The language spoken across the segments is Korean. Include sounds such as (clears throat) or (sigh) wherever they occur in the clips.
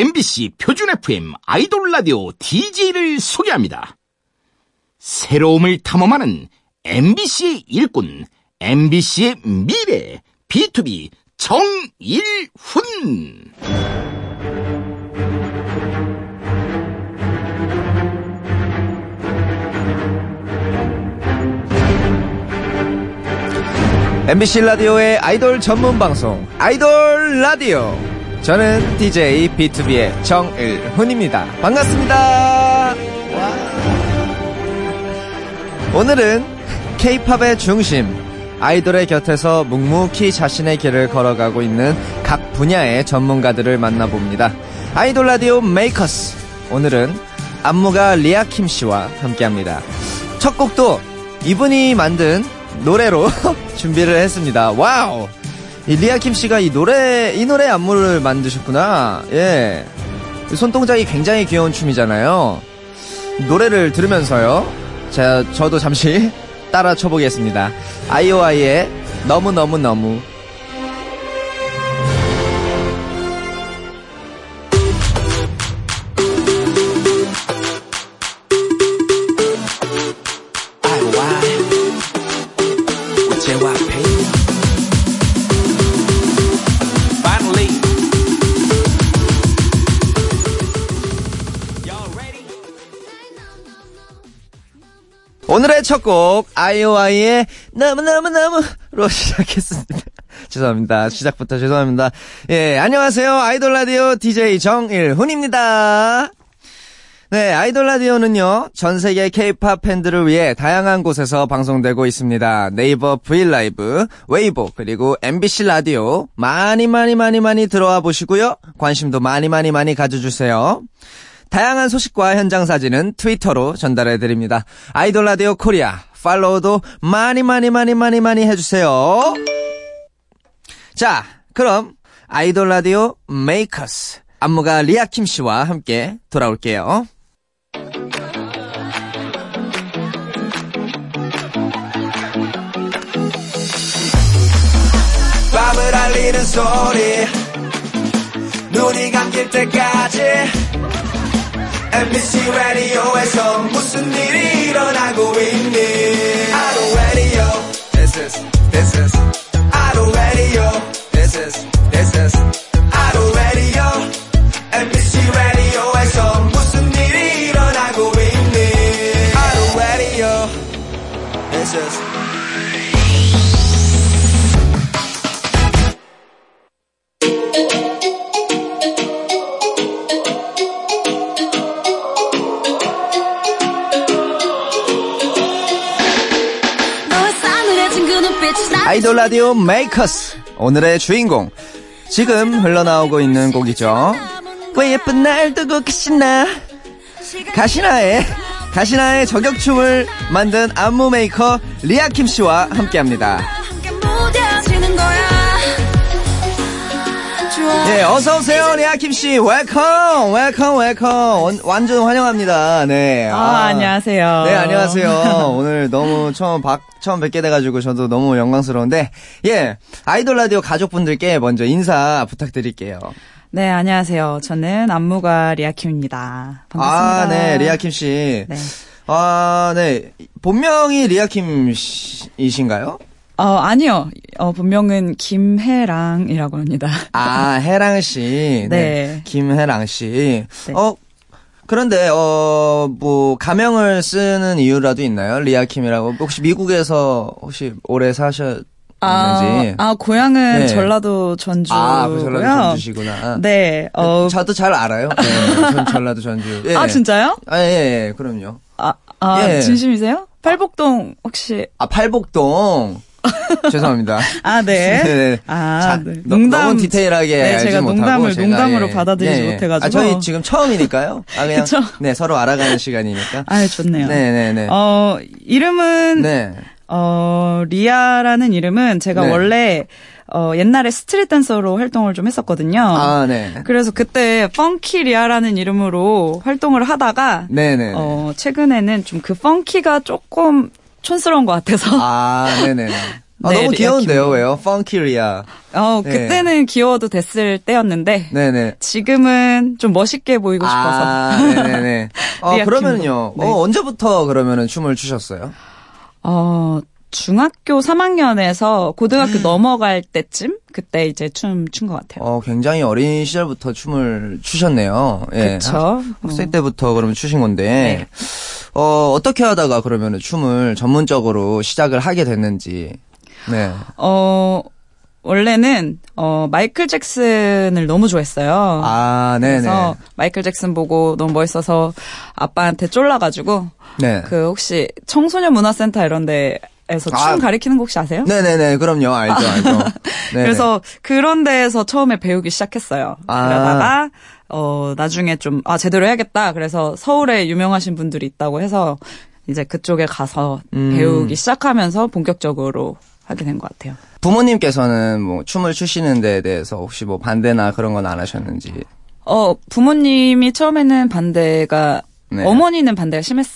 MBC 표준 FM 아이돌 라디오 DJ를 소개합니다. 새로움을 탐험하는 MBC의 일꾼, MBC의 미래, B2B 정일훈. MBC 라디오의 아이돌 전문 방송 아이돌 라디오 저는 DJ B2B의 정일훈입니다. 반갑습니다. 오늘은 K-팝의 중심 아이돌의 곁에서 묵묵히 자신의 길을 걸어가고 있는 각 분야의 전문가들을 만나봅니다. 아이돌 라디오 메이커스 오늘은 안무가 리아킴 씨와 함께합니다. 첫 곡도 이분이 만든 노래로 (laughs) 준비를 했습니다. 와우! 이 리아킴 씨가 이 노래, 이 노래 안무를 만드셨구나. 예. 손동작이 굉장히 귀여운 춤이잖아요. 노래를 들으면서요. 자, 저도 잠시 (laughs) 따라 쳐보겠습니다. 아이오아이의 너무너무너무. 오늘의 첫 곡 아이오아이의 너무너무너무로 시작했습니다. (laughs) 죄송합니다. 시작부터 죄송합니다. 예, 안녕하세요. 아이돌 라디오 DJ 정일훈입니다. 네, 아이돌 라디오는요, 전 세계 케이팝 팬들을 위해 다양한 곳에서 방송되고 있습니다. 네이버 V LIVE, 웨이보, 그리고 MBC 라디오, 많이 많이 많이 많이 들어와 보시고요. 관심도 많이 많이 많이 가져주세요. 다양한 소식과 현장 사진은 트위터로 전달해 드립니다. 아이돌 라디오 코리아 팔로우도 많이 많이 많이 많이 많이 해주세요. 자, 그럼 아이돌 라디오 메이커스 안무가 리아킴 씨와 함께 돌아올게요. 밤을 알리는 소리 눈이 감길 때까지 MBC 라디오에서 무슨 일이 일어나고 있니 아로 라디오 This is, this is 아로 라디오 This is, this is 아이돌 라디오 메이커스. 오늘의 주인공. 지금 흘러나오고 있는 곡이죠. 왜 예쁜 날 두고 가시나? 가시나의 가시나의 저격춤을 만든 안무 메이커 리아킴 씨와 함께합니다 예, 어서 오세요, 리아킴 씨. Welcome, welcome, welcome. 완전 환영합니다. 네. 아, 아, 안녕하세요. 네, 안녕하세요. (laughs) 오늘 너무 처음 박 처음 뵙게 돼가지고 저도 너무 영광스러운데, 예, 아이돌 라디오 가족분들께 먼저 인사 부탁드릴게요. 네, 안녕하세요. 저는 안무가 리아킴입니다. 반갑습니다. 아, 네, 리아킴 씨. 네. 아, 네. 본명이 리아킴이신가요? 어, 아니요. 어, 본명은 김혜랑이라고 합니다. 아, 혜랑 씨. 네. 네. 김혜랑 씨. 네. 어, 그런데, 어, 뭐, 가명을 쓰는 이유라도 있나요? 리아킴이라고. 혹시 미국에서 혹시 오래 사셨, 아, 아, 고향은 네. 전라도 전주고요. 아, 그 전라도 전주시구나. 네. 어, 저도 잘 알아요. 네, 전 전라도 전주. 예. 아, 진짜요? 아, 예, 예, 그럼요. 아, 아, 예. 진심이세요? 팔복동 혹시? 아, 팔복동. (laughs) 죄송합니다. 아, (laughs) 네. 네. 아, 자, 네. 농담. 너무 디테일하게 네, 알지 제가 농담을 제가, 농담으로 예. 받아들이지 예, 예. 못해가지고. 아, 저희 지금 처음이니까요. 아, 그냥. 그쵸? 네, 서로 알아가는 시간이니까. 아, 좋네요. 네네네. 네, 어, 이름은. 네. 어, 리아라는 이름은 제가 네. 원래 어, 옛날에 스트릿 댄서로 활동을 좀 했었거든요. 아, 네. 그래서 그때 펑키 리아라는 이름으로 활동을 하다가 네네. 어, 최근에는 좀 그 펑키가 조금 촌스러운 것 같아서 아, 네네. 아, (laughs) 네, 너무 귀여운데요, 킴. 왜요? 펑키리아. 어, 네. 그때는 귀여워도 됐을 때였는데 네네. 지금은 좀 멋있게 보이고 싶어서. 아, 네네네. (laughs) 어, 그러면요. 네. 어, 언제부터 그러면은 춤을 추셨어요? 어, 중학교 3학년에서 고등학교 음. 넘어갈 때쯤 그때 이제 춤 춘 것 같아요. 어, 굉장히 어린 시절부터 춤을 추셨네요. 예. 그쵸. 학생 때부터 그러면 추신 건데, 네. 어, 어떻게 하다가 그러면은 춤을 전문적으로 시작을 하게 됐는지. 네. 어, 원래는 어 마이클 잭슨을 너무 좋아했어요. 아, 네네. 그래서 마이클 잭슨 보고 너무 멋있어서 아빠한테 쫄라가지고 네. 그 혹시 청소년 문화센터 이런 데 에서 춤 아. 가리키는 거 혹시 아세요? 네네네. 그럼요. 알죠, 알죠. 네. (laughs) 그래서 그런 데에서 처음에 배우기 시작했어요. 아. 그러다가 어 나중에 좀 아 제대로 해야겠다. 그래서 서울에 유명하신 분들이 있다고 해서 이제 그쪽에 가서 음. 배우기 시작하면서 본격적으로 하게 된 것 같아요. 부모님께서는 뭐 춤을 추시는 데에 대해서 혹시 뭐 반대나 그런 건 안 하셨는지. 어 부모님이 처음에는 반대가 네. 어머니는 반대가 심했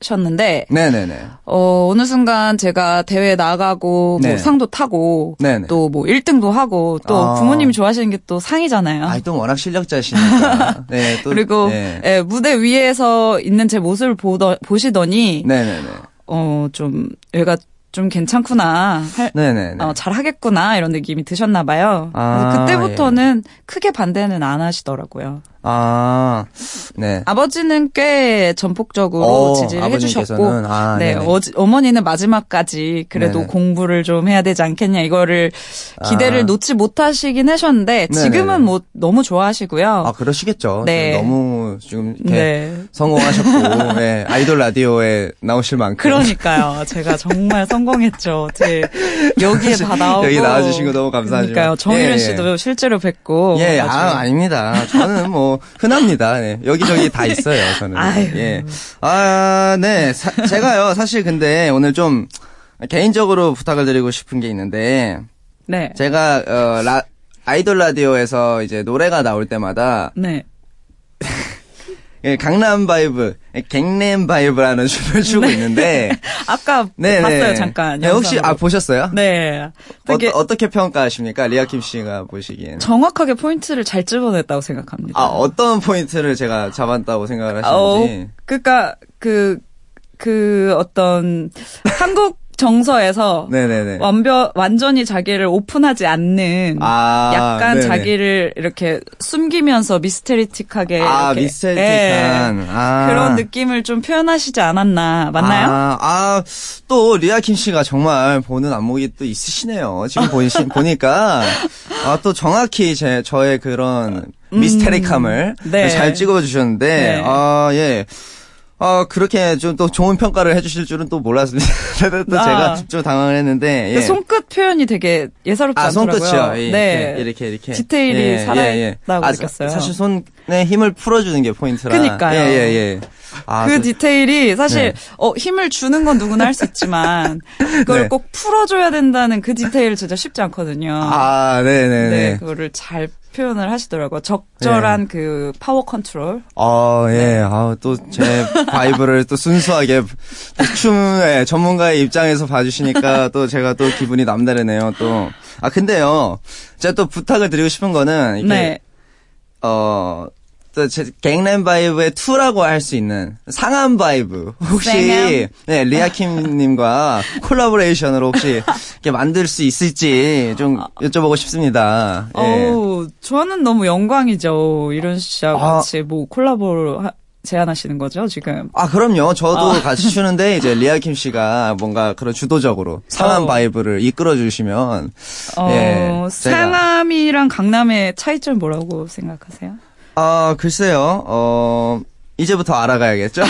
셨는데 네네네. 어 어느 순간 제가 대회 나가고 뭐 네. 상도 타고. 또 뭐 1등도 하고 또 아. 부모님이 좋아하시는 게 또 상이잖아요. 아, 또 워낙 실력자시니까. (laughs) 네, 또. 그리고 네. 예, 무대 위에서 있는 제 모습을 보더, 보시더니 네네네. 어좀 얘가 좀 괜찮구나 할, 네네네. 어, 잘 하겠구나 이런 느낌이 드셨나 봐요. 아, 그때부터는 크게 반대는 안 하시더라고요. 아, 네. 아버지는 꽤 전폭적으로 어, 지지를 해주셨고? 아, 네, 네네. 어지- 어머니는 마지막까지 그래도 네네. 공부를 좀 해야 되지 않겠냐 이거를 기대를 아. 놓지 못하시긴 하셨는데 네네네. 지금은 뭐 너무 좋아하시고요. 아, 그러시겠죠. 네. 너무 지금 이렇게 네. 성공하셨고, (laughs) 네, 아이돌 라디오에 나오실 만큼. 그러니까요. 제가 정말 성공했죠. 제 여기에 (laughs) 다 나오고. 여기 나와주신 거 너무 감사하지만. 그러니까요. 정일훈 예, 예. 씨도 실제로 뵙고. 예, 아, 아닙니다. 저는 뭐, 흔합니다. 네. 여기저기 다 (laughs) 있어요, 저는. 아유. 예. 아, 네. 사- 제가요, 사실 근데 오늘 좀, 개인적으로 부탁을 드리고 싶은 게 있는데, 네. 제가, 어, 라, 아이돌 라디오에서 이제 노래가 나올 때마다, 네. (laughs) 예, 강남 vibe, 예, 갱남 vibe라는 춤을 추고 있는데, (laughs) 아까 네, 봤어요, 네. 잠깐. 네, 혹시. 아, 보셨어요? 네. 되게 어, 어떻게 평가하십니까? 리아킴 씨가 보시기에는. 정확하게 포인트를 잘 집어냈다고 생각합니다. 아, 어떤 포인트를 제가 잡았다고 생각을 어, 하시는지. 그니까, 그, 그 어떤, 한국 (laughs) 정서에서 네네네. 완벽, 완전히 자기를 오픈하지 않는 아, 약간 네네. 자기를 이렇게 숨기면서 미스테리틱하게 아, 이렇게, 미스테리틱한. 예, 아. 그런 느낌을 좀 표현하시지 않았나 맞나요? 아, 아, 또 리아킴 씨가 정말 보는 안목이 또 있으시네요. 지금 보시, (laughs) 보니까 아, 또 정확히 제 저의 그런 미스테리함을 네. 잘 찍어 주셨는데 네. 아, 예. 아, 그렇게 좀 또 좋은 평가를 해 주실 줄은 또 몰랐습니다. (laughs) 또 아. 제가 좀 당황했는데 예. 근데 손끝 표현이 되게 예사롭지 아, 않더라고요. 손끝이요. 예, 네. 예, 이렇게, 이렇게. 디테일이 살아있다고 아, 느꼈어요. 사- 사실 손에 힘을 풀어주는 게 포인트라. 그니까요. 예, 예, 예. 아, 그 또- 디테일이 사실 네. 어 힘을 주는 건 누구나 할 수 있지만 그걸 네. 꼭 풀어줘야 된다는 그 디테일 진짜 쉽지 않거든요. 아, 네네네. 네, 그거를 잘 표현을 하시더라고요. 적절한 그 파워 컨트롤. 아, 예. 아, 또 제 vibe를 또 순수하게 춤의 전문가의 입장에서 봐주시니까 (laughs) 또 제가 또 기분이 남다르네요, 또. 아, 근데요. 제가 또 부탁을 드리고 싶은 거는, 이렇게, 네. 어, 또, 제, 갱남 vibe의 2라고 할 수 있는 상암 vibe. 혹시? 네, 리아킴님과 (laughs) 콜라보레이션으로 혹시, 이렇게 만들 수 있을지 좀 여쭤보고 싶습니다. 예. 저는 너무 영광이죠. 일훈 씨하고 아. 같이 뭐 콜라보를 하- 제안하시는 거죠, 지금. 아, 그럼요. 저도 아. 같이 추는데, 이제, 리아킴 씨가 뭔가 그런 주도적으로 상암 어. vibe를 이끌어 주시면, 어, 예, 상암이랑 강남의 차이점 뭐라고 생각하세요? 아, 글쎄요, 어, 이제부터 알아가야겠죠?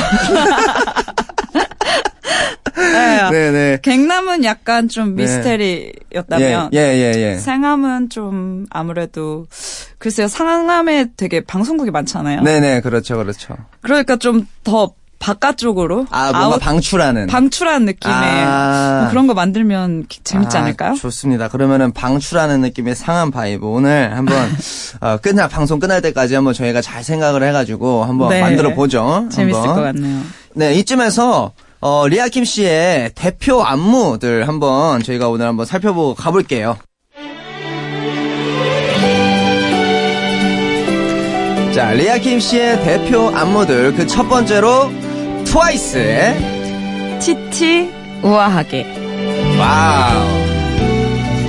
네. 네네. 갱남은 약간 좀 네. 미스테리였다면 예, 예, 예. 예. 상암은 좀 아무래도 글쎄요 상암에 되게 방송국이 많잖아요. 네 네, 그렇죠, 그렇죠. 그러니까 좀 더 바깥쪽으로 아, 뭔가 아웃- 방출하는. 방출한 느낌의 아. 뭐 그런 거 만들면 기- 재밌지 아, 않을까요? 좋습니다. 그러면은 방출하는 느낌의 상암 vibe 오늘 한번 (laughs) 어, 끝나 방송 끝날 때까지 한번 저희가 잘 생각을 해가지고 한번 네. 만들어 보죠. 재밌을 한번. 것 같네요. 네, 이쯤에서 어, 리아킴 씨의 대표 안무들 한번 저희가 오늘 한번 살펴보고 가볼게요. 자, 리아킴 씨의 대표 안무들 그 첫 번째로 트와이스의 TT 우아하게. 와우.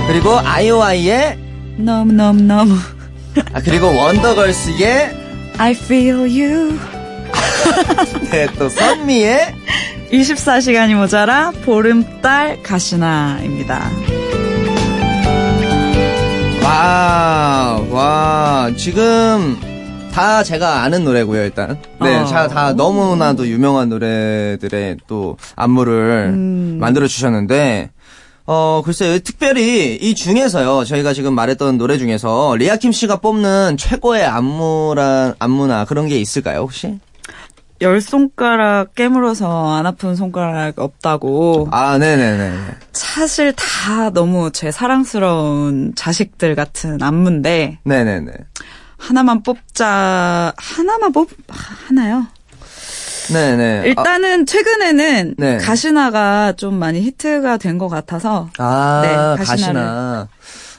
그리고 아이오아이의 너무 너무 너무. 아, 그리고 원더걸스의 I feel you. (laughs) 네, 또 선미의 24시간이 모자라 보름달 가시나입니다. 와, 와, 지금 다 제가 아는 노래고요, 일단. 네, 어. 자, 다 너무나도 유명한 노래들의 또 안무를 음. 만들어 주셨는데, 어, 글쎄요, 특별히 이 중에서요, 저희가 지금 말했던 노래 중에서 리아킴 씨가 뽑는 최고의 안무란, 안무나 그런 게 있을까요, 혹시? 열 손가락 깨물어서 안 아픈 손가락 없다고. 아, 네네네. 사실 다 너무 제 사랑스러운 자식들 같은 안무인데 네네네. 하나만 뽑자 하나만 뽑 하나요? 네네. 일단은 최근에는 네. 가시나가 좀 많이 히트가 된 것 같아서 아, 네, 가시나.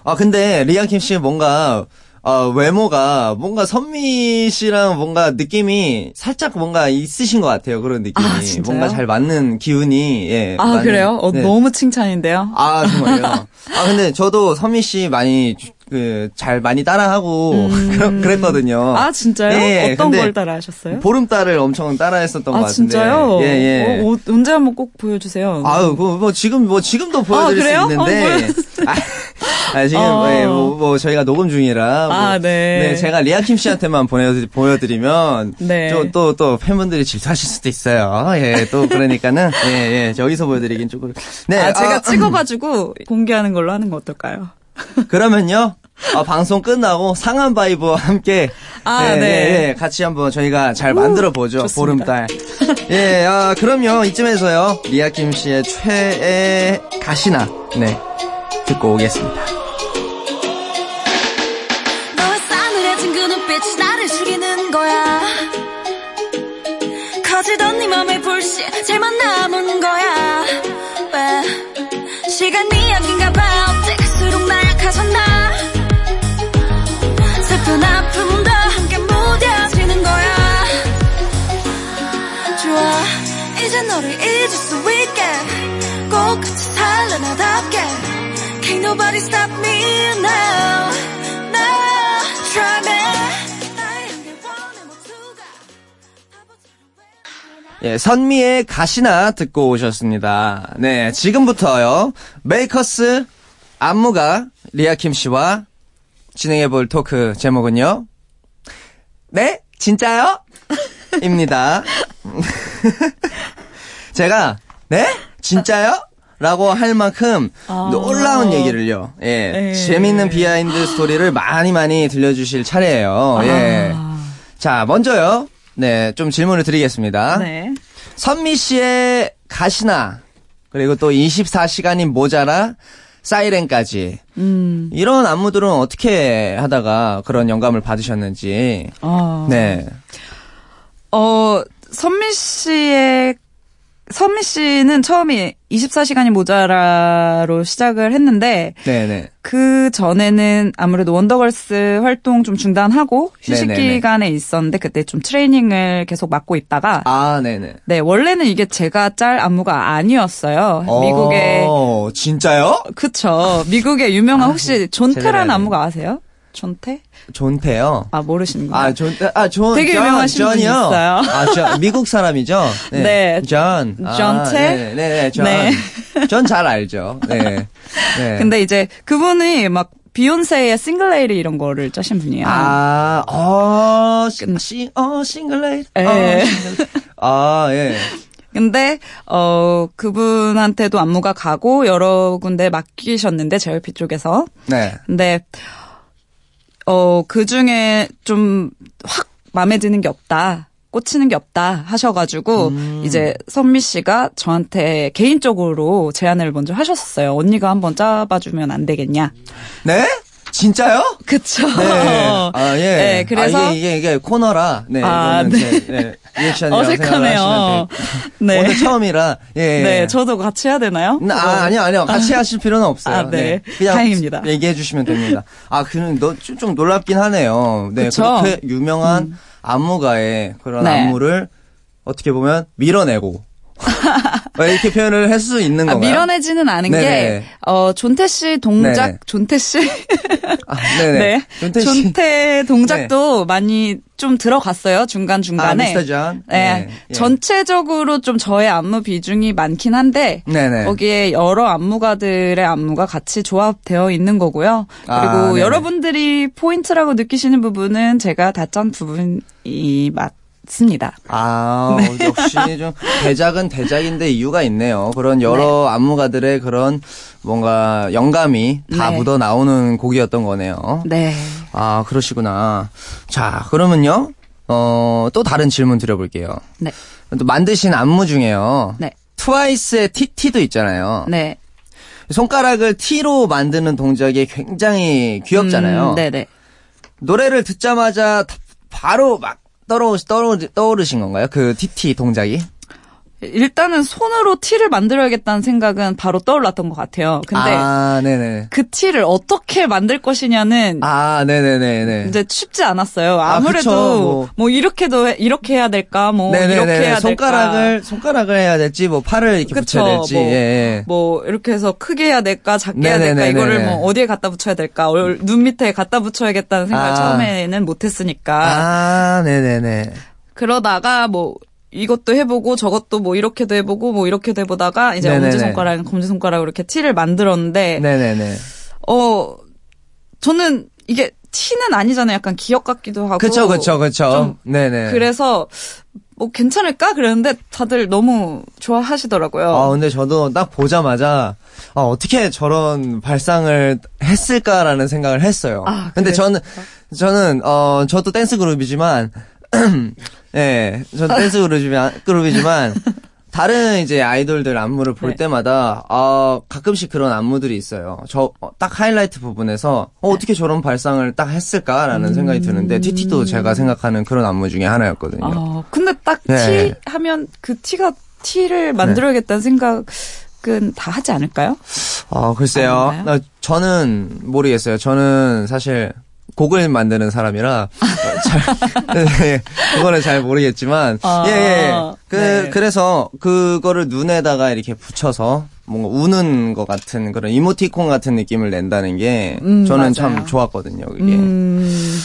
아, 근데 리아킴 씨 뭔가 어, 외모가 뭔가 선미 씨랑 뭔가 느낌이 살짝 뭔가 있으신 것 같아요. 그런 느낌이. 아, 진짜요? 뭔가 잘 맞는 기운이, 예. 아 많이- 그래요? 어, 네. 너무 칭찬인데요. 아, 정말요? 아, 근데 저도 선미 씨 많이, 그, 잘 많이 따라하고, (laughs) 그랬거든요 음. 아 진짜요? 예, 어떤 근데 걸 따라하셨어요? 보름달을 엄청 따라했었던 것아 같은데. 진짜요? 예, 예. 어, 어, 언제 한번 꼭 보여주세요. 아유, 그, 뭐, 지금, 뭐, 지금도 보여드릴 그래요? 수 있는데. (laughs) 아, 아, 지금, 어. 예, 뭐, 뭐, 저희가 녹음 중이라. 뭐, 아, 네. 제가 리아킴 씨한테만 보여드리, 보여드리면. 네. 또, 또, 또, 팬분들이 질투하실 수도 있어요. 예, 또, 그러니까는. 예, 예, 저기서 보여드리긴 조금. 네. 아, 제가 아, 찍어가지고 공개하는 걸로 하는 거 어떨까요? 그러면요. 아, 방송 끝나고 상한 바이브와 함께 아, 예, 네. 예, 예, 같이 한번 저희가 잘 만들어 보죠. 보름달. 예, 아, 그럼요. 이쯤에서요. 리아킴 씨의 최애 가시나 네. 듣고 오겠습니다. 너의 싸늘해진 그 눈빛이 나를 죽이는 거야 커지던 네 맘의 불씨 제만 남은 거야 왜 시간 잊을 수 있게 꼭 같이 살래 나답게 Can't nobody stop me now now Try me 예, 선미의 가시나 듣고 오셨습니다. 네, 지금부터요. 메이커스 안무가 리아킴 씨와 진행해 볼 토크 제목은요. 네? 진짜요? 입니다. (laughs) 제가 네? 진짜요? 라고 할 만큼 아. 놀라운 얘기를요. 예. 네. 재밌는 비하인드 스토리를 많이 많이 들려주실 차례예요. 예. 아, 자, 먼저요. 네, 좀 질문을 드리겠습니다. 네. 선미 씨의 가시나 그리고 또 24시간이 모자라 사이렌까지 음, 이런 안무들은 어떻게 하다가 그런 영감을 받으셨는지 어. 네 어, 선미 씨의, 선미 씨는 처음에 24시간이 모자라로 시작을 했는데, 네네 그 전에는 아무래도 원더걸스 활동 좀 중단하고 휴식 네네네. 기간에 있었는데, 그때 좀 트레이닝을 계속 맡고 있다가, 아 네네 네, 원래는 이게 제가 짤 안무가 아니었어요. 미국의, 어, 진짜요? 그쵸. 미국의 유명한 혹시 해야 존테라는 돼. 안무가 아세요? 존테? 존태요. 아, 모르시는구나. 아, 존, 아, 존, 되게 존, 유명하신 분이 존이요? 있어요. 아, 존, 미국 사람이죠? 네. 존. 아, 존태? 네, 네, 네, 존. 네. 존잘 알죠. 네. 네. 근데 이제 그분이 막 비욘세의 싱글레이리 이런 거를 짜신 분이에요. 아, 어, 시, 시, 어, 싱글레이. 예. 어, 싱글. 아, 예. 근데 어 그분한테도 안무가 가고 여러 군데 맡기셨는데 JYP 쪽에서 네. 근데 어 그 중에 좀 확 마음에 드는 게 없다. 꽂히는 게 없다 하셔가지고 이제 선미 씨가 저한테 개인적으로 제안을 먼저 하셨었어요. 언니가 한번 짜봐주면 안 되겠냐? 네? 진짜요? 그쵸. 네. (laughs) 아, 예. 네, 그래서 아, 이게, 이게, 이게 코너라. 네. 아, 네. 제, 네. 생각을 어색하네요. (laughs) 네. 오늘 처음이라. 예. 예. 네, 저도 같이 해야 되나요? 아, 아니요, 아니요. 같이 하실 필요는 없어요. 아, 네. 그냥 다행입니다. 얘기해 주시면 됩니다. 아, 그는 너, 좀, 좀 놀랍긴 하네요. 네. 그쵸? 그렇게 유명한 안무가의 그런 네. 안무를 어떻게 보면 밀어내고. 뭐 이렇게 표현을 할 수 있는 아, 건가요? 밀어내지는 않은 네네. 게, 어, 존태 씨 동작, 네네. 존태 씨? 아, 네네. 네. 존태 씨. 존태 동작도 많이 좀 들어갔어요, 중간중간에. 아, 미스터 존? 네. 네. 예. 전체적으로 좀 저의 안무 비중이 많긴 한데, 네네. 거기에 여러 안무가들의 안무가 같이 조합되어 있는 거고요. 그리고 아. 여러분들이 포인트라고 느끼시는 부분은 제가 다짠 부분이 맞 습니다. 아, 역시 좀 대작은 대작인데 이유가 있네요. 그런 여러 안무가들의 그런 뭔가 영감이 다 네. 묻어 나오는 곡이었던 거네요. 네. 아, 그러시구나. 자, 그러면요. 어, 또 다른 질문 드려볼게요. 네. 또 만드신 안무 중에요. 네. 트와이스의 TT도 있잖아요. 네. 손가락을 T로 만드는 동작이 굉장히 귀엽잖아요. 음, 네네. 노래를 듣자마자 다- 바로 막 떠오르, 떠오르, 떠오르신 건가요? 그 TT 동작이? 일단은 손으로 티를 만들어야겠다는 생각은 바로 떠올랐던 것 같아요. 근데 아, 네네. 그 티를 어떻게 만들 것이냐는 아, 네네네네. 이제 쉽지 않았어요. 아, 아무래도 그쵸, 뭐. 뭐. 이렇게도 해- 이렇게 해야 될까, 뭐 이렇게 네네네. 해야 손가락을, 될까. 손가락을 해야 될지, 뭐, 팔을 이렇게 그쵸, 붙여야 될지, 뭐, 예, 예. 뭐 이렇게 해서 크게 해야 될까, 작게 해야 될까. 이거를 뭐 어디에 갖다 붙여야 될까, 얼- 눈 밑에 갖다 붙여야겠다는 생각을 아. 처음에는 못했으니까 아, 네네네. 그러다가 뭐 이것도 해보고 저것도 뭐 이렇게도 해보고 뭐 이렇게도 해보다가 이제 네네네. 엄지 손가락, 검지 손가락으로 이렇게 티를 만들었는데 네네네. 어 저는 이게 티는 아니잖아요. 약간 기억 같기도 하고. 그쵸, 그쵸, 그쵸. 좀 네네. 그래서 뭐 괜찮을까 그랬는데 다들 너무 좋아하시더라고요. 아, 근데 저도 딱 보자마자, 아, 어떻게 저런 발상을 했을까라는 생각을 했어요. 아, 근데? 저는, 저는, 어, 저도 댄스 그룹이지만, (clears throat) (laughs) 예, 저도 댄스 그룹이지만, 그룹이지만, 다른 이제 아이돌들 안무를 볼 네. 때마다, 아, 가끔씩 그런 안무들이 있어요. 저, 어, 딱 하이라이트 부분에서, 어, 네. 어떻게 저런 발상을 딱 했을까라는 생각이 드는데, TT도 제가 생각하는 그런 안무 중에 하나였거든요. 음. 아, 근데 딱티 네. 하면 그 티가 티를 만들어야겠다는 생각은 다 하지 않을까요? 아, 글쎄요. 나, 저는 모르겠어요. 저는 사실 곡을 만드는 사람이라 잘 (laughs) 네, 그거는 잘 모르겠지만 아, 예, 예. 그 네. 그래서 그거를 눈에다가 이렇게 붙여서 뭔가 우는 것 같은 그런 이모티콘 같은 느낌을 낸다는 게 음, 저는 맞아요. 참 좋았거든요. 그게 음,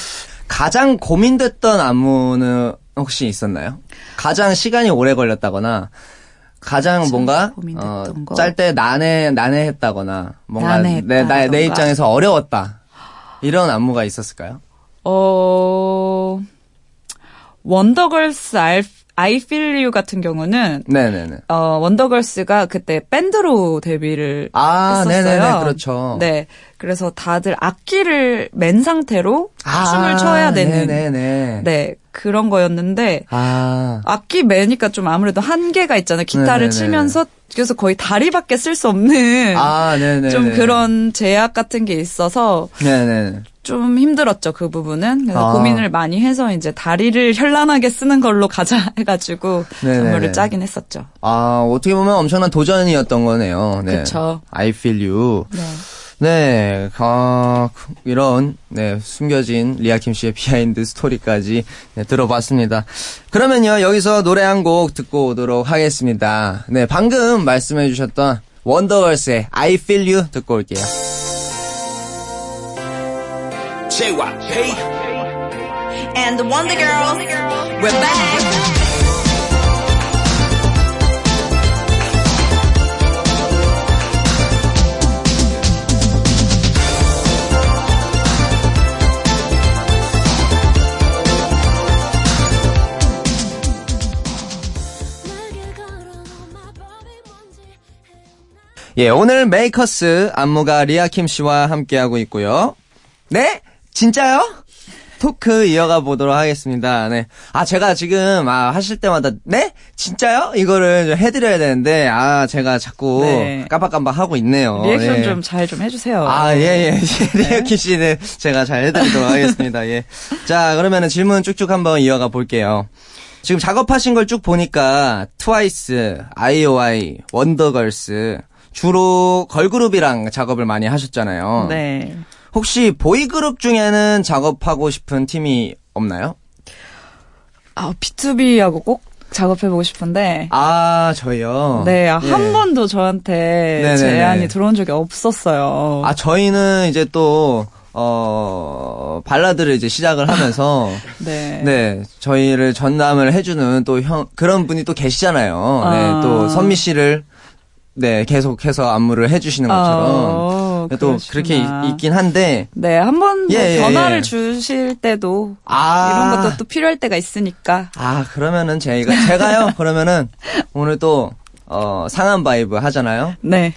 가장 고민됐던 안무는 혹시 있었나요? 가장 시간이 오래 걸렸다거나 가장 뭔가 어, 거? 짤때 난해 난해했다거나 뭔가 난해했다, 내, 나, 내? 입장에서 어려웠다 이런 안무가 있었을까요? 어, 원더걸스 I, I Feel You 같은 경우는 네네네. 어, 원더걸스가 그때 밴드로 데뷔를 아, 했었어요. 네네네, 그렇죠. 네. 그래서 다들 악기를 맨 상태로 아, 춤을 춰야 되는 네네네. 네, 그런 거였는데 아, 악기 매니까 좀 아무래도 한계가 있잖아요. 기타를 네네네. 치면서 그래서 거의 다리밖에 쓸 수 없는 아. 좀 그런 제약 같은 게 있어서 네네. 좀 힘들었죠 그 부분은 그래서 아. 고민을 많이 해서 이제 다리를 현란하게 쓰는 걸로 가자 (laughs) 해가지고 네네네. 안무를 짜긴 했었죠. 아, 어떻게 보면 엄청난 도전이었던 거네요. 네. 그쵸. I feel you. 네. 네, 아, 이런, 네, 숨겨진 리아킴 씨의 비하인드 스토리까지 네, 들어봤습니다. 그러면요, 여기서 노래 한 곡 듣고 오도록 하겠습니다. 네, 방금 말씀해 주셨던 원더걸스의 I feel you 듣고 올게요. JYP And the Wonder Girls, we're back. 예, 오늘 메이커스 안무가 리아킴 씨와 함께하고 있고요. 네? 진짜요? 토크 이어가 보도록 하겠습니다. 네. 아, 제가 지금, 아, 하실 때마다, 네? 진짜요? 이거를 좀 해드려야 되는데, 아, 제가 자꾸 네. 깜빡깜빡 하고 있네요. 리액션 네. 좀 잘 좀 해주세요. 아, 예, 예. (laughs) 리아킴 씨는 제가 잘 해드리도록 하겠습니다. 예. 자, 그러면은 질문 쭉쭉 한번 이어가 볼게요. 지금 작업하신 걸 쭉 보니까, 트와이스, 아이오아이, 원더걸스, 주로 걸그룹이랑 작업을 많이 하셨잖아요. 네. 혹시 보이그룹 중에는 작업하고 싶은 팀이 없나요? 아, B2B하고 꼭 작업해보고 싶은데. 아, 저희요? 네, 아, 예. 한 번도 저한테 네네네. 제안이 들어온 적이 없었어요. 아, 저희는 이제 또, 어, 발라드를 이제 시작을 하면서, (laughs) 네. 네, 저희를 전담을 해주는 또 형, 그런 분이 또 계시잖아요. 아. 네, 또 선미 씨를, 네, 계속해서 안무를 해주시는 것처럼. 어, 네, 또 그렇게. 있, 긴 한데, 네, 한번 예, 예, 변화를 예. 주실 때도 아. 이런 것도 또 필요할 때가 있으니까. 아, 그러면은 제가, 제가요, (laughs) 그러면은 오늘 또, 어, 상암 vibe 하잖아요. 네.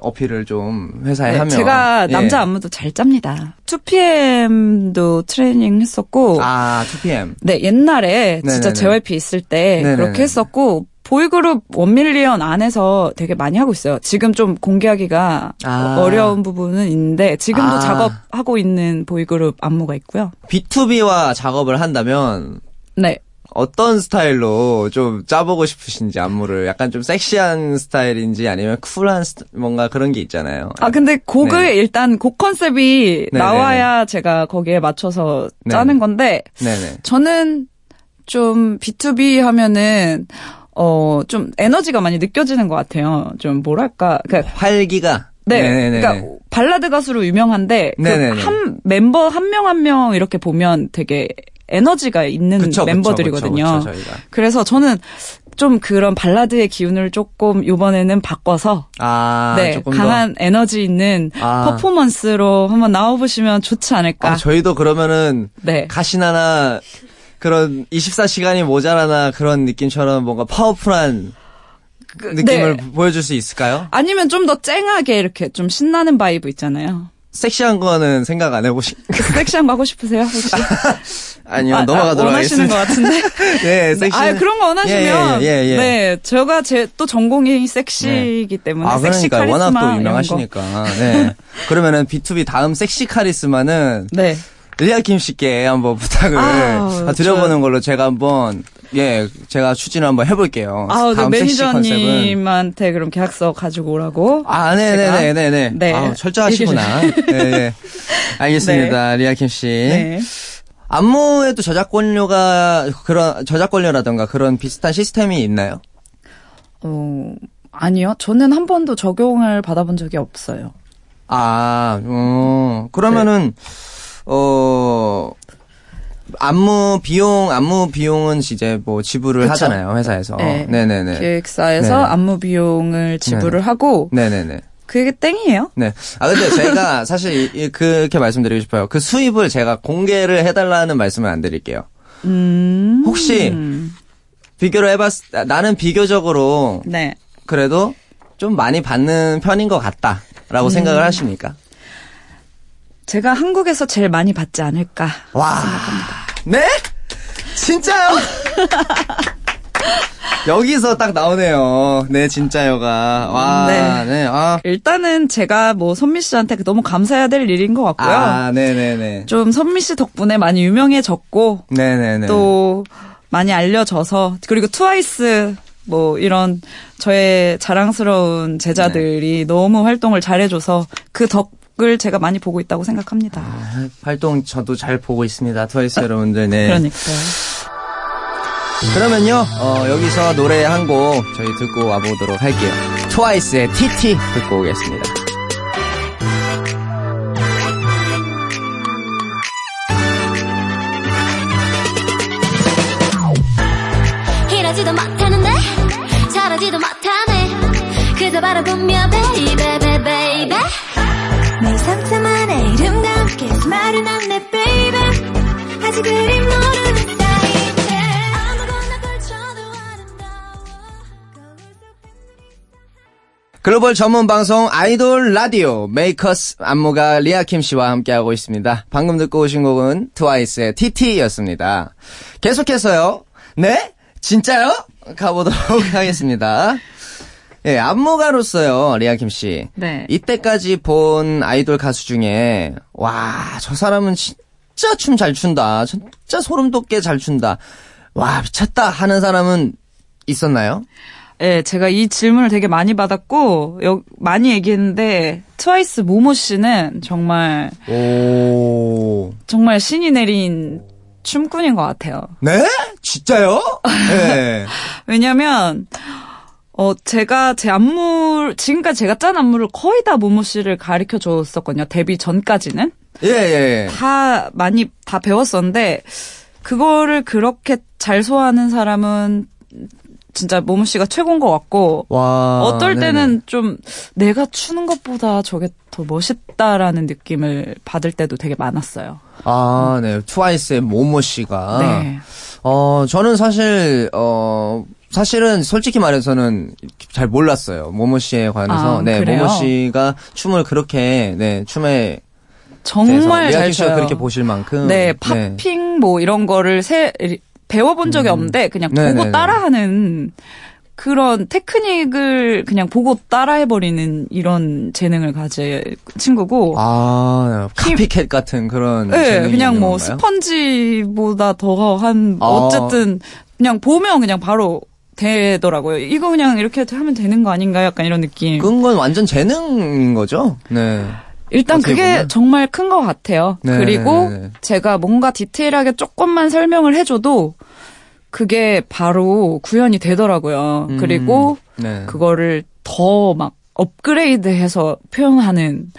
어필을 좀 회사에 네, 하면. 제가 예. 남자 안무도 잘 짭니다. 2PM도 트레이닝 했었고, 아, 2PM. 네, 옛날에 진짜 네네네. JYP 있을 때 네네네. 그렇게 했었고, 보이그룹 원밀리언 안에서 되게 많이 하고 있어요. 지금 좀 공개하기가 아. 어려운 부분은 있는데, 지금도 아. 작업하고 있는 보이그룹 안무가 있고요. B2B와 작업을 한다면, 네. 어떤 스타일로 좀 짜보고 싶으신지 안무를 약간 좀 섹시한 스타일인지 아니면 쿨한 스타- 뭔가 그런 게 있잖아요. 아, 근데 곡을 네. 일단 곡 컨셉이 네네네. 나와야 제가 거기에 맞춰서 짜는 네네. 건데, 네네. 저는 좀 B2B 하면은 어 좀 에너지가 많이 느껴지는 것 같아요. 좀 뭐랄까, 그러니까 활기가. 네, 네네네. 그러니까 발라드 가수로 유명한데 그 네네네. 한 멤버 한 명 한 명 이렇게 보면 되게 에너지가 있는 그쵸, 멤버들이거든요. 그쵸, 그쵸. 그래서 저는 좀 그런 발라드의 기운을 조금 이번에는 바꿔서 아, 네 강한 에너지 있는 아. 퍼포먼스로 한번 나와보시면 좋지 더. 않을까. 아, 저희도 그러면은 네. 가시나나 그런 24시간이 모자라나 그런 느낌처럼 뭔가 파워풀한 그, 느낌을 네. 보여줄 수 있을까요? 아니면 좀 더 쨍하게 이렇게 좀 신나는 vibe 있잖아요. 섹시한 거는 생각 안 해보시, 섹시한 거 하고 싶으세요, 혹시? (laughs) 아니요, 아, 넘어가도록 아, 원하시는 하겠습니다. 것 같은데. (laughs) 네, 섹시. 아, 그런 거 원하시면. 예, 예, 예, 예. 네, 제가 제 또 전공이 섹시이기 때문에. 아, 섹시 그러니까 카리스마 워낙 또 유명하시니까. 네. 그러면은 B2B 다음 섹시 카리스마는 거. 네. 릴리아 김 씨께 한번 부탁을 아우, 드려보는 걸로 제가 한번 예 제가 추진을 한번 해볼게요. 아, 네, 다음 매니저님한테 그럼 계약서 가지고 오라고. 아 네네네네네 네. 아, 철저하시구나. (laughs) 네, 네. 알겠습니다, 리아 김 씨. 네. 안무에도 저작권료가 그런 저작권료라던가 그런 비슷한 시스템이 있나요? 어, 아니요. 저는 한 번도 적용을 받아본 적이 없어요. 아, 어, 그러면은, 어, 안무 비용, 안무 비용은 이제 뭐 지불을 그쵸. 하잖아요, 회사에서. 네. 네. 네네 기획사에서 네. 안무 비용을 지불을 네. 하고, 네네네. 그게 땡이에요. 네. 아, 근데 제가 (laughs) 사실 이- 그렇게 말씀드리고 싶어요. 그 수입을 제가 공개를 해달라는 말씀을 안 드릴게요. 음. 혹시 비교를 해봤, 나는 비교적으로 네. 그래도 좀 많이 받는 편인 것 같다. 음. 라고 생각을 하십니까? 제가 한국에서 제일 많이 받지 않을까. 와. 네? 진짜요? (laughs) 여기서 딱 나오네요. 네, 진짜요가. 와, 네. 네, 아. 일단은 제가 뭐 선미 씨한테 너무 감사해야 될 일인 것 같고요. 아, 네네네. 좀 선미 씨 덕분에 많이 유명해졌고 네네네. 또 많이 알려져서 그리고 트와이스 뭐 이런 저의 자랑스러운 제자들이 네. 너무 활동을 잘해줘서 그 덕 을 제가 많이 보고 있다고 생각합니다. 아, 활동 저도 잘 보고 있습니다. 트와이스 여러분들. 네. 그러니까요. 그러면요, 어, 여기서 노래 한 곡 저희 듣고 와보도록 할게요. 트와이스의 TT 듣고 오겠습니다. 글로벌 전문 방송 아이돌 라디오 메이커스 안무가 리아킴 씨와 함께하고 있습니다. 방금 듣고 오신 곡은 트와이스의 TT였습니다. 계속해서요. 네? 진짜요? 가보도록 (laughs) 하겠습니다. 예, 안무가로서요, 리아킴 씨. 네. 이때까지 본 아이돌 가수 중에 와, 저 사람은 진짜 춤 잘 춘다. 진짜 소름 돋게 잘 춘다. 와, 미쳤다 하는 사람은 있었나요? 예, 제가 이 질문을 되게 많이 받았고, 여, 많이 얘기했는데, 트와이스 모모 씨는 정말, 오. 정말 신이 내린 춤꾼인 것 같아요. 네? 진짜요? 네. (laughs) 왜냐면, 어, 제가 제 안무, 지금까지 제가 짠 안무를 거의 다 모모 씨를 가르쳐 줬었거든요. 데뷔 전까지는. 예, 예, 예. 다 많이 다 배웠었는데, 그거를 그렇게 잘 소화하는 사람은 진짜 모모 씨가 최고인 것 같고, 와. 어떨 네네. 때는 좀 내가 추는 것보다 저게 더 멋있다라는 느낌을 받을 때도 되게 많았어요. 아, 네. 트와이스의 모모 씨가. 네. 어, 저는 사실, 어, 사실은 솔직히 말해서는 잘 몰랐어요. 모모 씨에 관해서. 아, 네, 그래요? 모모 씨가 춤을 그렇게, 네, 춤에 정말 잘 춰요. 그렇게 보실 만큼. 네, 팝핑 뭐 이런 거를 세, 배워본 적이 없는데 그냥 음. 네네네. 보고 따라하는 그런 테크닉을 그냥 보고 따라해버리는 이런 재능을 가진 친구고. 아, 카피캣 같은 그런. 네, 그냥 뭐 건가요? 스펀지보다 더한 아. 어쨌든 그냥 보면 그냥 바로 되더라고요. 이거 그냥 이렇게 하면 되는 거 아닌가 약간 이런 느낌. 그건 건 완전 재능인 거죠? 네. 일단 그게 보면. 정말 큰 것 같아요. 네, 그리고. 제가 뭔가 디테일하게 조금만 설명을 해줘도 그게 바로 구현이 되더라고요. 음, 그리고 네. 그거를 더 막 업그레이드해서 표현하는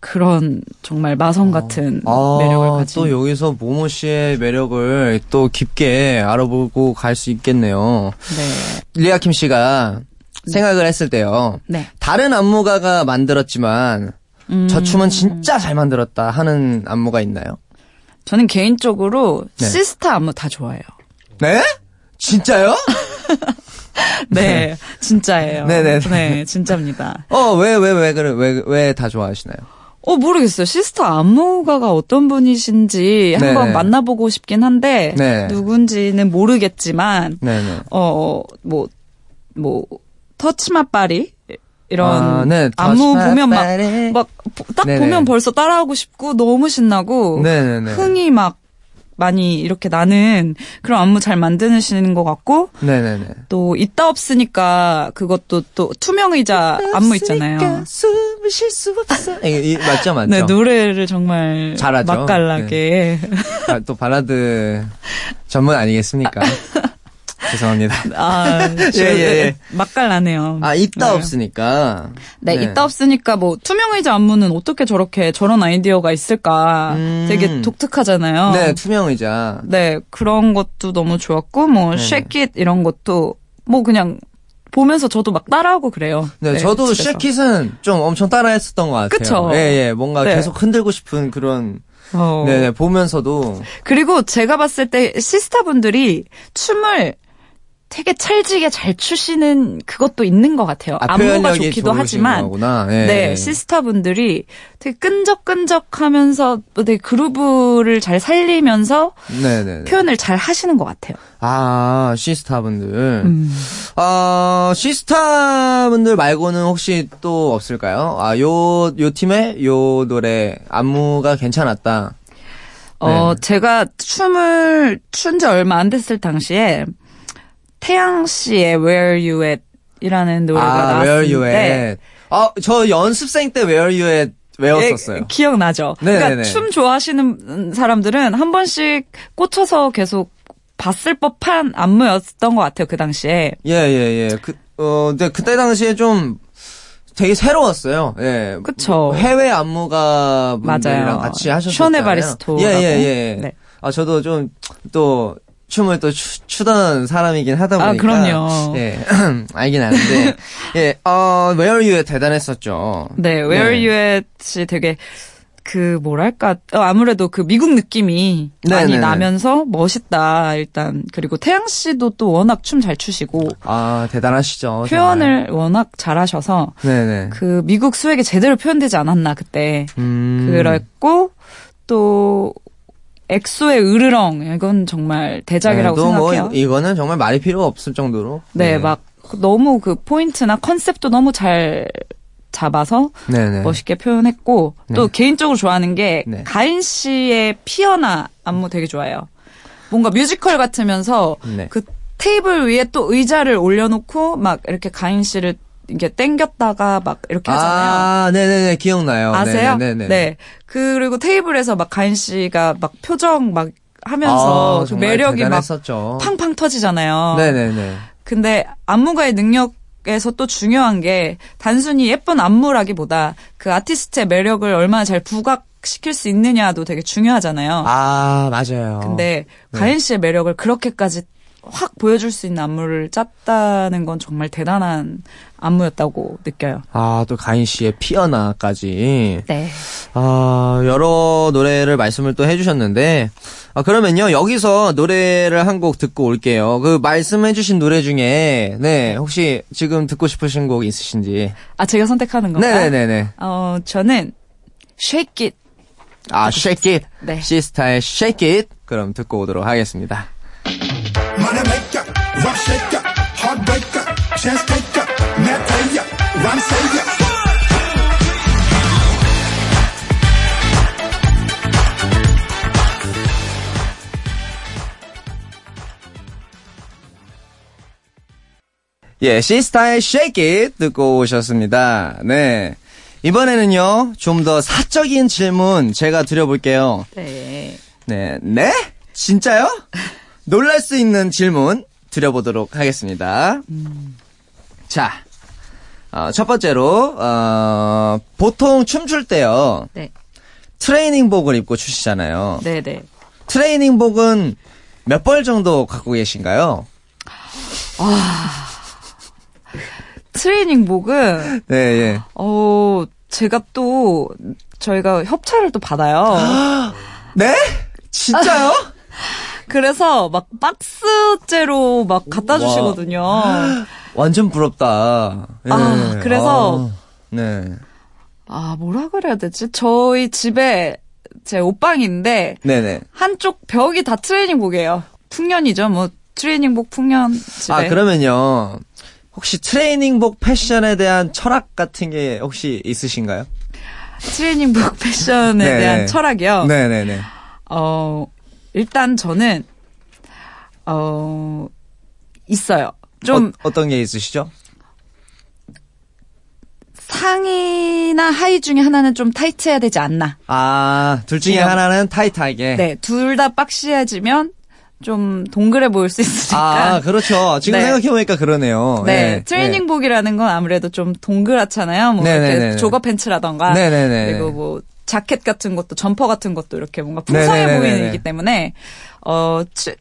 그런 정말 마성 같은 아, 매력을 가진 또 여기서 모모 씨의 매력을 또 깊게 알아보고 갈 수 있겠네요. 네. 리아킴 씨가 생각을 했을 때요. 네. 다른 안무가가 만들었지만 음, 저 춤은 진짜 잘 만들었다 하는 안무가 있나요? 저는 개인적으로 네. 시스타 안무 다 좋아해요. 네? 진짜요? (laughs) 네, 진짜예요. 네네네. 네, 진짜입니다. 어, 왜, 왜, 왜, 그래, 왜, 왜 다 좋아하시나요? 어, 모르겠어요. 시스타 안무가가 어떤 분이신지 네네. 한번 만나보고 싶긴 한데, 네. 누군지는 모르겠지만, 네네. 어, 뭐, 뭐, 터치맛바리? 이런 아, 네. 안무 보면 막. 막, 딱. 보면 벌써 따라하고 싶고, 너무 신나고, 네네네. 흥이 막 많이 이렇게 나는 그런 안무 잘 만드시는 것 같고, 네네네. 또, 있다 없으니까 그것도 또 투명 의자 안무 있잖아요. 숨을 쉴 수 없어. 이, 이, 맞죠, 맞죠? 네, 노래를 정말 잘하죠. 네. 맛깔나게. 아, 또 발라드 전문 아니겠습니까? (laughs) 죄송합니다. (laughs) 아, (laughs) 예, 예, 예. 맛깔나네요. 아, 있다 네. 없으니까. 네, 있다 없으니까 뭐 투명 의자 안무는 어떻게 저렇게 저런 아이디어가 있을까 음. 되게 독특하잖아요. 네, 투명 의자. 네, 그런 것도 너무 좋았고 뭐 네네. 쉐킷 이런 것도 뭐 그냥 보면서 저도 막 따라하고 그래요. 네, 저도 집에서. 쉐킷은 좀 엄청 따라했었던 것 같아요. 그쵸? 예, 예. 뭔가 네. 계속 흔들고 싶은 그런, 어. 네네, 보면서도. 그리고 제가 봤을 때 시스타분들이 춤을 되게 찰지게 잘 추시는 그것도 있는 것 같아요. 아, 안무가 좋기도 하지만. 예, 네, 예. 시스타분들이 되게 끈적끈적하면서 되게 그루브를 잘 살리면서 네네. 표현을 잘 하시는 것 같아요. 아, 시스타분들. 음. 아, 시스타분들 말고는 혹시 또 없을까요? 아, 요, 요 팀의 요 노래, 안무가 괜찮았다. 어, 네. 제가 춤을 춘 지 얼마 안 됐을 당시에 태양 씨의 Where You At 이라는 노래가 아, Where You 때 At. 아, 저 연습생 때 Where You At 외웠었어요. 예, 기억나죠? 네네네. 그러니까 춤 좋아하시는 사람들은 한 번씩 꽂혀서 계속 봤을 법한 안무였던 것 같아요, 그 당시에. 예, 예, 예. 그, 어, 근데 그때 당시에 좀 되게 새로웠어요. 예. 그쵸. 해외 안무가 분들이랑 맞아요. 같이 하셨었잖아요. 션의 바리스토라고. 예, 예, 예. 네. 아, 저도 좀 또 춤을 또 추, 던 사람이긴 하다 보니까. 아, 그럼요. 예. (clears throat) 알긴 아는데. (laughs) 예, 어, Where You At 대단했었죠. 네, Where You At이 되게 그 뭐랄까 어, 아무래도 그 미국 느낌이 네, 많이 네, 네. 나면서 멋있다 일단 그리고 태양 씨도 또 워낙 춤 잘 추시고 아, 대단하시죠. 표현을 워낙 잘하셔서 정말. 네네. 그 미국 수액이 제대로 표현되지 않았나 그때 음. 그랬고 또 엑소의 으르렁 이건 정말 대작이라고 네, 또 생각해요. 뭐, 이거는 정말 말이 필요 없을 정도로. 네, 막 너무 그 포인트나 컨셉도 너무 잘 잡아서 네네. 멋있게 표현했고 또 개인적으로 좋아하는 게 네. 가인 씨의 피어나 안무 되게 좋아해요. 뭔가 뮤지컬 같으면서 네. 그 테이블 위에 또 의자를 올려놓고 막 이렇게 가인 씨를 이게 땡겼다가 막 이렇게 하잖아요. 아, 네네네. 기억나요. 아세요? 네네네. 네. 그리고 테이블에서 막 가인 씨가 막 표정 막 하면서 아, 그 매력이 막 대단했었죠. 팡팡 터지잖아요. 네네네. 근데 안무가의 능력 에서 또 중요한 게 단순히 예쁜 안무라기보다 그 아티스트의 매력을 얼마나 잘 부각 시킬 수 있느냐도 되게 중요하잖아요. 아, 맞아요. 근데 네. 가인 씨의 매력을 그렇게까지 확 보여줄 수 있는 안무를 짰다는 건 정말 대단한 안무였다고 느껴요. 아, 또 가인 씨의 피어나까지. 네. 아, 여러 노래를 말씀을 또 해주셨는데, 아, 그러면요, 여기서 노래를 한 곡 듣고 올게요. 그 말씀해주신 노래 중에, 네, 혹시 지금 듣고 싶으신 곡 있으신지. 아, 제가 선택하는 건가요? 네네네네. 어, 저는 Shake It. 아, Shake It. 네. 시스타의 Shake It. 그럼 듣고 오도록 하겠습니다. Money maker, rough shaker, heartbreaker, chance taker, net player, rhyme savior. 예, 시스타의 Shake It 듣고 오셨습니다. 네. 이번에는요, 좀 더 사적인 질문 제가 드려볼게요. 네. 네. 네? 진짜요? 놀랄 수 있는 질문 드려보도록 하겠습니다. 자, 어, 첫 번째로, 어, 보통 춤출 때요, 네. 트레이닝복을 입고 추시잖아요. 네네. 트레이닝복은 몇 벌 정도 갖고 계신가요? 트레이닝복은, 네, 예. 어, 제가 또, 저희가 협찬을 또 받아요. (gasps) 네? 진짜요? (laughs) 그래서 막 박스째로 막 갖다 와. 주시거든요. (gasps) 완전 부럽다. 예. 아, 그래서- 아, 네. 아, 뭐라 그래야 되지? 저희 집에 제 옷방인데, 네네. 한쪽 벽이 다 트레이닝복이에요. 풍년이죠. 뭐, 트레이닝복 풍년 집에. 아, 그러면요. 혹시 트레이닝복 패션에 대한 철학 같은 게 혹시 있으신가요? 트레이닝복 패션에 네. 대한 철학이요. 네네네. 어, 일단 저는, 어, 있어요. 좀 어, 떤게 있으시죠? 상의나 하의 중에 하나는 좀 타이트해야 되지 않나. 아, 둘 중에 제가- 하나는 타이트하게. 네, 둘 다 박시해지면 좀 동그래 보일 수 있으니까. 아, 그렇죠. 지금 네. 생각해보니까 그러네요. 네, 트레이닝복이라는 건 아무래도 좀 동그랗잖아요. 뭐 네네네네. 이렇게 jogger pants라던가 네네네. 그리고 뭐 자켓 같은 것도 점퍼 같은 것도 이렇게 뭔가 풍성해 네네네네. 보이기 때문에 어 치-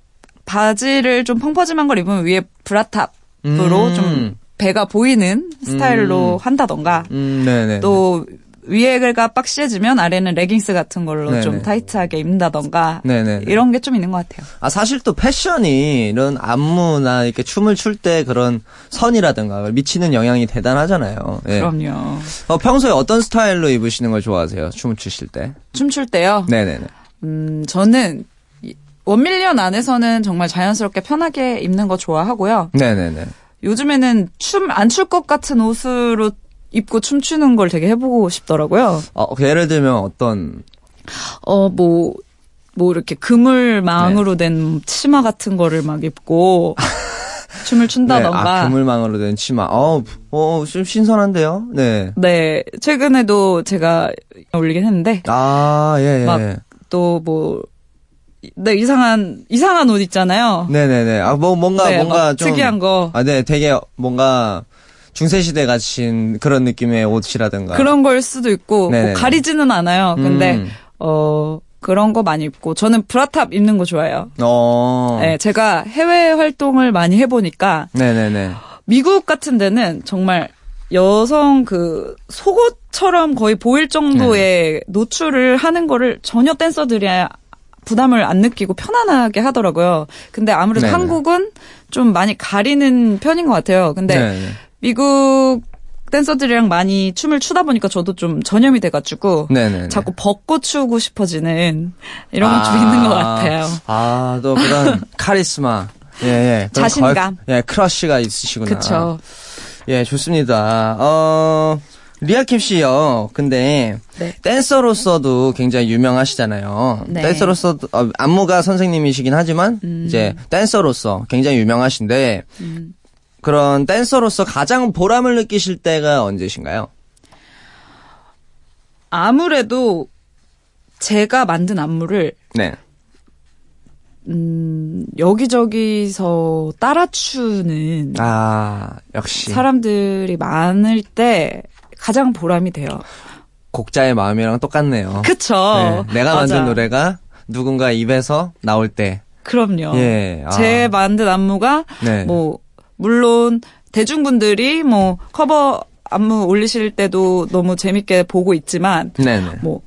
바지를 좀 펑퍼짐한 걸 입으면 위에 bra top으로 음. 좀 배가 보이는 스타일로 음. 한다던가 음. 또 위에가 boxy해지면 아래는 레깅스 같은 걸로 네네. 좀 타이트하게 입는다던가 네네네. 이런 게 좀 있는 것 같아요. 아, 사실 또 패션이 이런 안무나 이렇게 춤을 출 때 그런 선이라든가 미치는 영향이 대단하잖아요. 예. 그럼요. 어, 평소에 어떤 스타일로 입으시는 걸 좋아하세요? 춤을 추실 때? 춤출 때요. 네네네. 음, 저는 이- 원밀리언 안에서는 정말 자연스럽게 편하게 입는 거 좋아하고요. 네네네. 요즘에는 춤 안 출 것 같은 옷으로 입고 춤추는 걸 되게 해보고 싶더라고요. 어, 그 예를 들면 어떤, 어, 뭐, 뭐 이렇게 그물망으로 네. 된 치마 같은 거를 막 입고 (laughs) 춤을 네, 춘다던가. 아, 그물망으로 된 치마. 어, 어, 좀 신선한데요? 네. 네, 최근에도 제가 올리긴 했는데 아, 예, 예. 막또 뭐, 네, 이상한, 이상한 옷 있잖아요. 네네네. 아, 뭐, 뭔가, 네, 뭔가 막 좀. 특이한 거. 아, 네, 되게 뭔가 중세시대 같은 그런 느낌의 옷이라든가. 그런 걸 수도 있고, 뭐. 가리지는 않아요. 근데, 음. 어, 그런 거 많이 입고, 저는 브라탑 입는 거 좋아해요. 어. 네, 제가 해외 활동을 많이 해보니까, 네네네. 미국 같은 데는 정말 여성 그 속옷처럼 거의 보일 정도의 네. 노출을 하는 거를 전혀 댄서들이 부담을 안 느끼고 편안하게 하더라고요. 근데 아무래도 네네. 한국은 좀 많이 가리는 편인 것 같아요. 근데 네. 미국 댄서들이랑 많이 춤을 추다 보니까 저도 좀 전염이 돼가지고 네네. 자꾸 벗고 추고 싶어지는 이런 건좀 있는 것 같아요. 아, 또 그런 (laughs) 카리스마. 예, 예. 그런 자신감. 걸- 예, 크러쉬가 있으시구나. 그쵸. 예, 좋습니다. 어, 리아킴 씨요. 근데 네. 댄서로서도 굉장히 유명하시잖아요. 네. 댄서로서도 어, 안무가 선생님이시긴 하지만 음. 이제 댄서로서 굉장히 유명하신데 그런 댄서로서 가장 보람을 느끼실 때가 언제신가요? 아무래도 제가 만든 안무를 네. 음, 여기저기서 따라추는 아, 역시 사람들이 많을 때 가장 보람이 돼요. 곡자의 마음이랑 똑같네요. 그쵸. 네, 내가 만든 맞아. 노래가 누군가 입에서 나올 때. 그럼요. 예. 아. 제 만든 안무가 네. 뭐 물론 대중분들이 뭐 커버 안무 올리실 때도 너무 재밌게 보고 있지만 네네. 뭐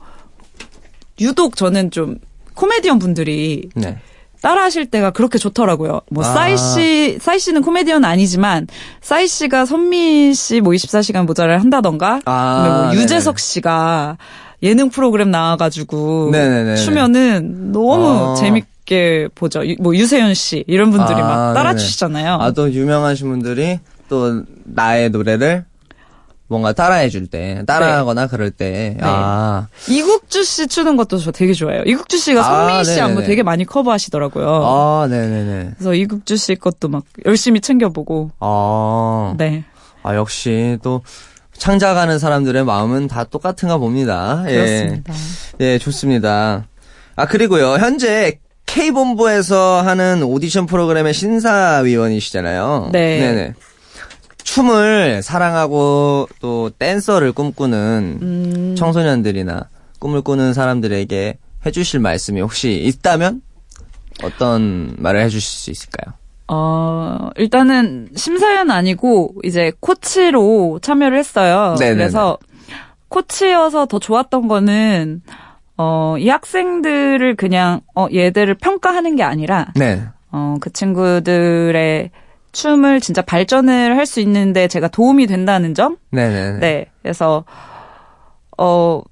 유독 저는 좀 코미디언 분들이 네. 따라하실 때가 그렇게 좋더라고요. 뭐 아. 싸이 씨, 싸이 씨는 코미디언 아니지만 싸이 씨가 선미 씨 뭐 24시간 모자를 한다던가 아, 뭐 네네. 유재석 씨가 예능 프로그램 나와가지고 네네네네. 추면은 너무 아. 재밌 게 보죠. 유- 뭐 유세윤 씨 이런 분들이 아, 막. 따라주시잖아요. 아, 또 유명하신 분들이 또 나의 노래를 뭔가 따라해 줄 때, 따라하거나 그럴 때, 아, 이국주 씨 추는 것도 저 되게 좋아해요. 이국주 씨가 아, 선미 씨 네네네. 안무 되게 많이 커버하시더라고요. 아, 네네네. 그래서 이국주 씨 것도 막 열심히 챙겨보고 아, 네 아, 역시 또 창작하는 사람들의 마음은 다 똑같은가 봅니다. 예. 그렇습니다. 예, 좋습니다. 아, 그리고요, 현재 K본부에서 하는 오디션 프로그램의 심사위원이시잖아요. 네. 네네. 춤을 사랑하고 또 댄서를 꿈꾸는 음. 청소년들이나 꿈을 꾸는 사람들에게 해주실 말씀이 혹시 있다면 어떤 말을 해주실 수 있을까요? 어, 일단은 심사위원 아니고 이제 코치로 참여를 했어요. 네네네. 그래서 코치여서 더 좋았던 거는 어, 이 학생들을 그냥 어, 얘들을 평가하는 게 아니라 네. 어, 그 친구들의 춤을 진짜 발전을 할 수 있는데 제가 도움이 된다는 점? 네네. 네. 그래서 어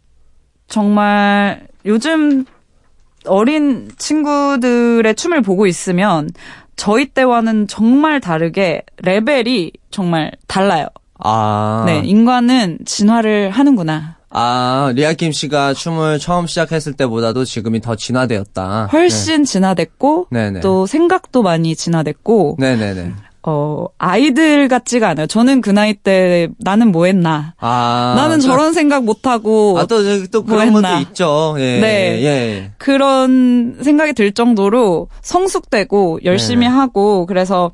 정말 요즘 어린 친구들의 춤을 보고 있으면 저희 때와는 정말 다르게 레벨이 정말 달라요. 아. 네, 인간은 진화를 하는구나. 아, 리아킴 씨가 춤을 처음 시작했을 때보다도 지금이 더 진화되었다. 훨씬 진화됐고 네네. 또 생각도 많이 진화됐고 네. 네네네. 어 아이들 같지가 않아요. 저는 그 나이 때 나는 뭐 했나? 아. 나는 또- 저런 생각 못 하고 아, 또, 또 그런 뭐 것도. 있죠. 예. 네. 예. 그런 생각이 들 정도로 성숙되고 열심히 네. 하고 그래서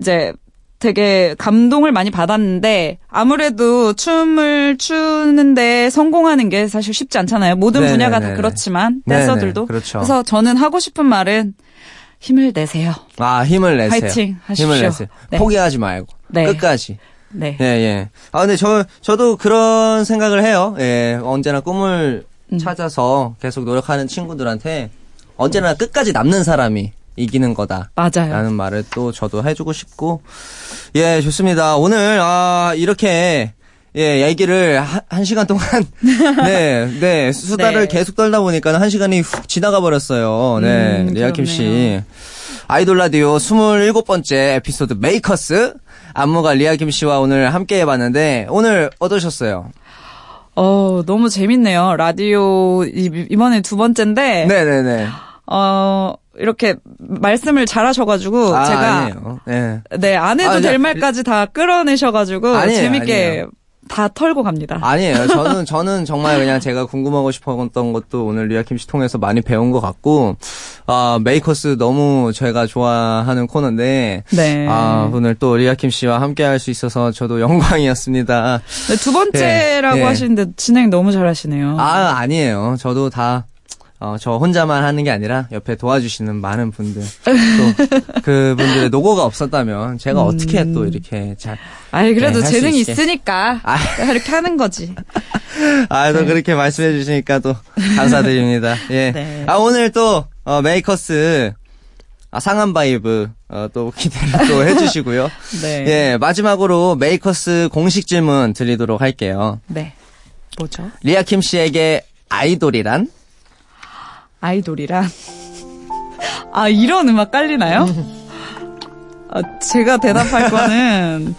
이제 되게 감동을 많이 받았는데 아무래도 춤을 추는데 성공하는 게 사실 쉽지 않잖아요. 모든 네네네네. 분야가 다 그렇지만 네네, 댄서들도 그렇죠. 래서 저는 하고 싶은 말은 힘을 내세요. 아, 힘을 내세요. 파이팅 하십시오. 힘을 내세요. 네. 포기하지 말고. 네. 끝까지. 네. 예, 예. 아, 근데 저, 저도 그런 생각을 해요. 예. 언제나 꿈을 음. 찾아서 계속 노력하는 친구들한테 언제나 끝까지 남는 사람이 이기는 거다. 맞아요. 라는 말을 또 저도 해주고 싶고. 예, 좋습니다. 오늘, 아, 이렇게, 예, 얘기를 한, 한 시간 동안, (laughs) 네, 네, 수다를 네. 계속 떨다 보니까 한 시간이 훅 지나가 버렸어요. 네, 음, 리아킴 씨. 그렇네요. 아이돌 라디오 27번째 에피소드 메이커스. 안무가 리아킴 씨와 오늘 함께 해봤는데, 오늘 어떠셨어요? 어, 너무 재밌네요. 라디오 이- 이번에 두 번째인데 네네네. 어, 이렇게 말씀을 잘하셔가지고 아, 제가 아니에요. 네. 네, 안 해도 아, 될 네. 말까지 다 끌어내셔가지고 아니에요, 재밌게 아니에요. 다 털고 갑니다. 아니에요. (laughs) 저는 저는 정말 그냥 제가 궁금하고 싶었던 것도 오늘 리아킴 씨 통해서 많이 배운 것 같고 아 메이커스 너무 제가 좋아하는 코너인데 네. 아 오늘 또 리아킴 씨와 함께 할 수 있어서 저도 영광이었습니다. 네, 두 번째라고 예, 예. 하시는데 진행 너무 잘하시네요. 아 아니에요. 저도 다 어, 저 혼자만 하는 게 아니라 옆에 도와주시는 많은 분들 또 (laughs) 그분들의 노고가 없었다면 제가 어떻게 또 이렇게 잘 아이 그래도 네, 재능이. 있으니까 아. 이렇게 하는 거지. (laughs) 아, 또 그렇게 말씀해 주시니까 또 감사드립니다. (laughs) 예. 네. 아, 오늘 또, 어, 메이커스, 아, 상한 vibe, 어, 또 기대를 또 해주시고요. 네. 예, 마지막으로 메이커스 공식 질문 드리도록 할게요. 네. 뭐죠? 리아킴 씨에게 아이돌이란? 아이돌이란 (laughs) 아 이런 음악 깔리나요? 아, 제가 대답할 (laughs) 거는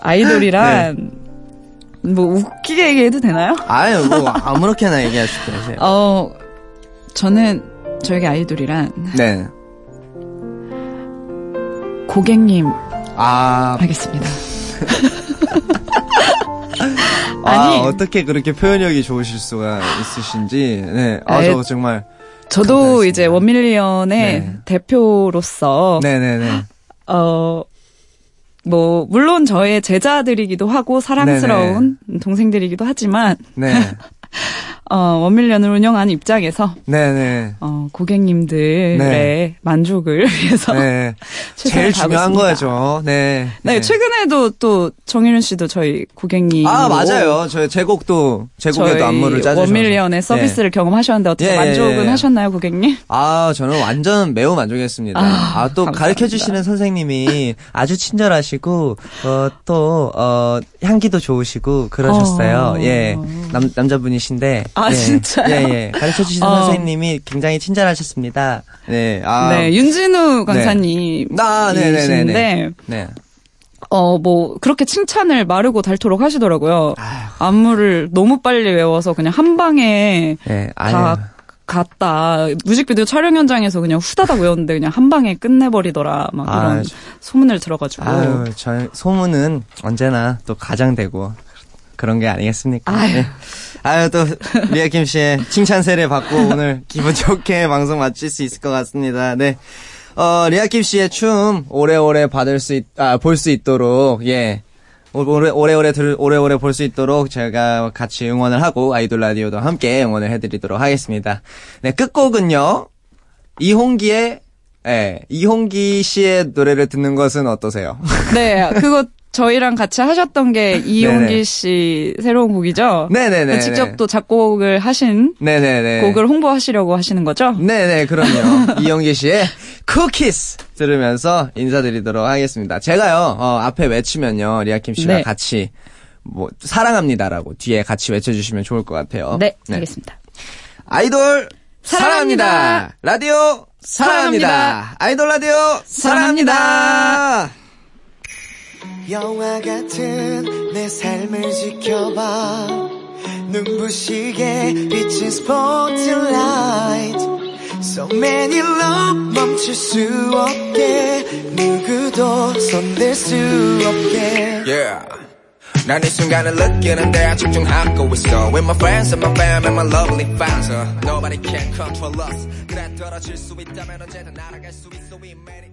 아이돌이란 뭐 웃기게 얘기해도 되나요? 아유, 뭐, (laughs) 아무렇게나 얘기하시고 계세요. 어 저는 저에게 아이돌이란 네. 고객님 아, 하겠습니다. 아, 아니. 어떻게 그렇게 표현력이 좋으실 수가 있으신지, 네. 아, 에, 저 정말, 저도. 이제 원밀리언의 네. 대표로서 네네네. 어, 뭐, 물론 저의 제자들이기도 하고 사랑스러운 동생들이기도 하지만, 네. (laughs) 어, 원밀련을 운영하는 입장에서, 네네. 어, 고객님들의 네. 만족을 (laughs) 위해서. 네. (laughs) 제일 중요한 거죠. 네. 네, 최근에도 또 정일훈 씨도 저희 고객님. 아, 맞아요. 저 제곡도, 제곡에도 안무를 짜주셔서. 원밀리언의 서비스를 경험하셨는데 어떻게 예, 예, 만족은 예. 하셨나요, 고객님? 아, 저는 완전 매우 만족했습니다. 아, 아, 또 감사합니다. 가르쳐 주시는 선생님이 아주 친절하시고, 어, 또, 어, 향기도 좋으시고, 그러셨어요. 어. 예. 남, 남자분이신데. 아, 예. 진짜요? 예, 예. 가르쳐 주시는 어. 선생님이 굉장히 친절하셨습니다. 네. 아. 네, 윤진우 강사님. 아, 네네네네. 이신데 네. 어, 뭐, 그렇게 칭찬을 마르고 닳도록 하시더라고요. 안무를 너무 빨리 외워서 그냥 한 방에 네. 다. 갔다. 뮤직비디오 촬영 현장에서 그냥 후다닥 외웠는데 그냥 한 방에 끝내버리더라. 막 아유, 이런 저- 소문을 들어가지고. 아유, 저 소문은 언제나 또 가장되고 그런 게 아니겠습니까? 아유. 네. 아유, 또 리아킴 씨의 칭찬 세례 받고 오늘 기분 좋게 방송 마칠 수 있을 것 같습니다. 네. 어, 리아킴 씨의 춤 오래오래 받을 수 있, 아, 볼 수 있도록, 예. 오래, 오래오래 들, 오래오래 볼 수 있도록 제가 같이 응원을 하고 아이돌 라디오도 함께 응원을 해드리도록 하겠습니다. 네, 끝곡은요. 이홍기의, 예, 이홍기 씨의 노래를 듣는 것은 어떠세요? 네, 그거 저희랑 같이 하셨던 게. (laughs) 이용기 씨 새로운 곡이죠. 네네네. 직접 또 작곡을 하신 네네네. 곡을 홍보하시려고 하시는 거죠? 네네, 그럼요. (laughs) 이영기 씨의 쿠키스 들으면서 인사드리도록 하겠습니다. 제가요, 어, 앞에 외치면요, 리아킴 씨가 네. 같이, 뭐, 사랑합니다라고 뒤에 같이 외쳐주시면 좋을 것 같아요. 네, 알겠습니다. 아이돌, 사랑합니다. 사랑합니다. 라디오, 사랑합니다. 사랑합니다. 아이돌 라디오, 사랑합니다. 사랑합니다. 영화 같은 내 삶을 지켜봐 눈부시게 비친 스포트라이트 So many love 멈출 수 없게 누구도 손댈 수 없게 Yeah. 난 이 순간을 느끼는데 집중하고 있어 With my friends and my fam and my lovely fans uh, Nobody can control us 그래 떨어질 수 있다면 언제든 날아갈 수 있어 We made it out